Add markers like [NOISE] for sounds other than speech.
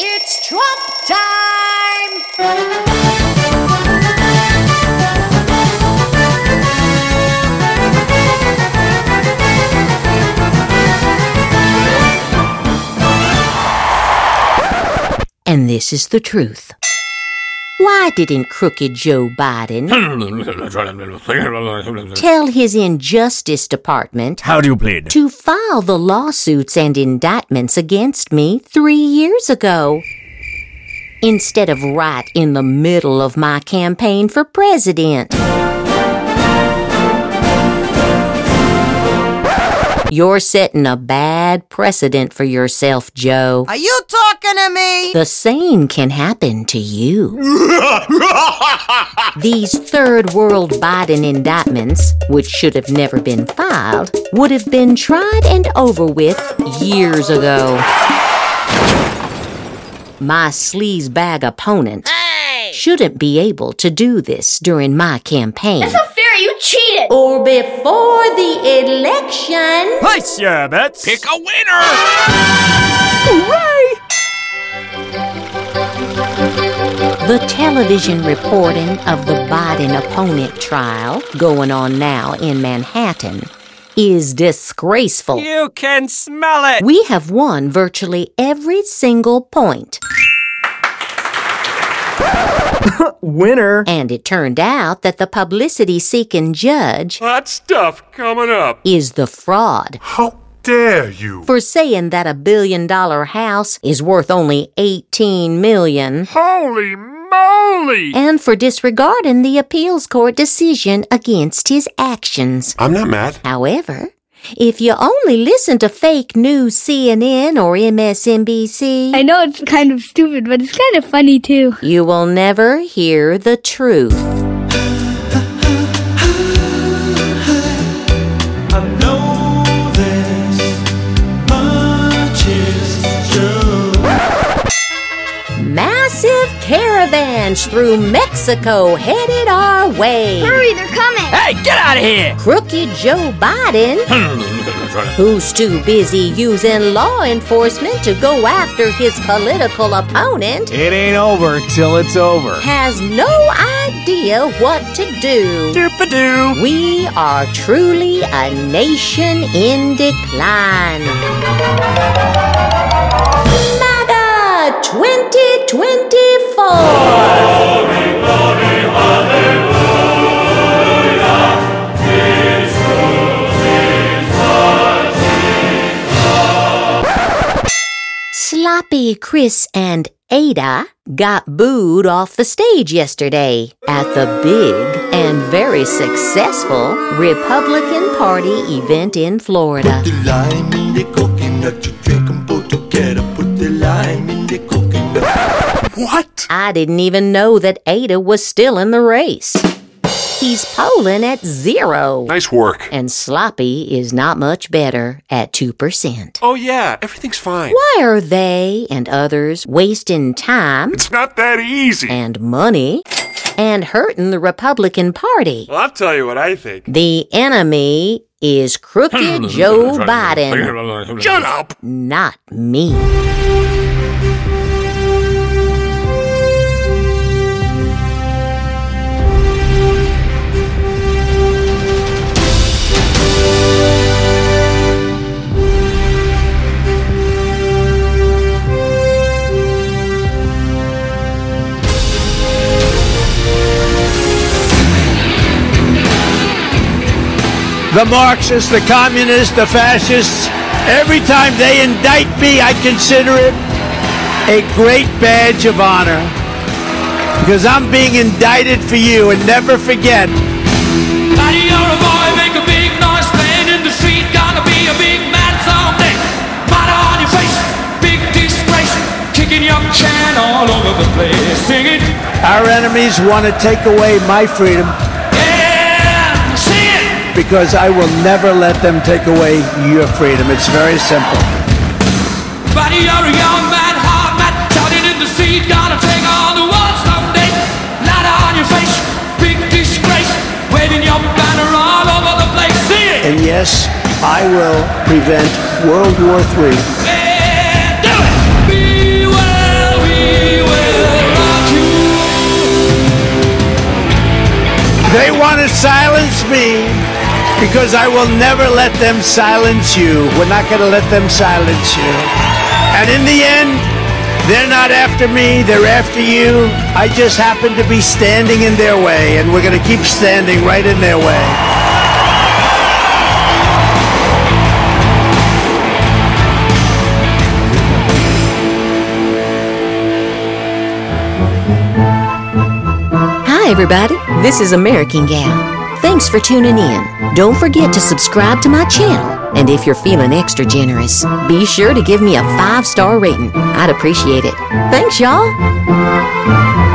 It's Trump time! And this is the truth. Why didn't crooked Joe Biden [LAUGHS] tell his Injustice Department How do you plead? to file the lawsuits and indictments against me three years ago? Instead of right in the middle of my campaign for president. You're setting a bad precedent for yourself, Joe. Are you talking to me? The same can happen to you. [LAUGHS] These third world Biden indictments, which should have never been filed, would have been tried and over with years ago. My sleazebag opponent shouldn't be able to do this during my campaign. That's not fair. You cheated. or before the election. Place your bets. Pick a winner! Hooray! The television reporting of the Biden opponent trial going on now in Manhattan is disgraceful. You can smell it. We have won virtually every single point. [LAUGHS] Winner. And it turned out that the publicity seeking judge Hot stuff coming up. is the fraud How dare you? for saying that a billion dollar house is worth only 18 million Holy moly! and for disregarding the appeals court decision against his actions. I'm not mad. However, if you only listen to fake news CNN or MSNBC, I know it's kind of stupid, but it's kind of funny too. you will never hear the truth. Caravans through Mexico headed our way. Hurry, they're coming. Hey, get out of here. Crooked Joe Biden, [LAUGHS] who's too busy using law enforcement to go after his political opponent, It ain't over till it's over. has no idea what to do. Doopadoo. We are truly a nation in decline. MAGA 2024. Sloppy Chris and Asa got booed off the stage yesterday at the big and very successful Republican Party event in Florida. The lime in the coconut, you drink them both together. Put the lime in the coconut. What? I didn't even know that Asa was still in the race. He's polling at zero. Nice work. And Sloppy is not much better at 2%. Oh, yeah, everything's fine. Why are they and others wasting time It's not that easy. and money and hurting the Republican Party? Well, I'll tell you what I think. The enemy is crooked [LAUGHS] Joe Biden, Shut up. not me. The Marxists, the communists, the fascists. Every time they indict me, I consider it a great badge of honor. Because I'm being indicted for you, and never forget, Buddy, you're a boy, make a big noise playing in the street. Gonna be a big man someday. Mud on your face, big disgrace. Kicking your can all over the place. Singing, our enemies want to take away my freedom yeah, sing it because I will never let them take away your freedom. It's very simple. Buddy, you're a young man, hard man, shouting in the sea, gonna take on the world someday. On your face, big disgrace, waving your banner all over the place. See it. And yes, I will prevent World War III. They want to silence me because I will never let them silence you. We're not going to let them silence you. And in the end, they're not after me, they're after you. I just happen to be standing in their way, and we're going to keep standing right in their way. Hi, everybody. This is American Gal. Thanks for tuning in. Don't forget to subscribe to my channel. And if you're feeling extra generous, be sure to give me a five star rating. I'd appreciate it. Thanks, y'all.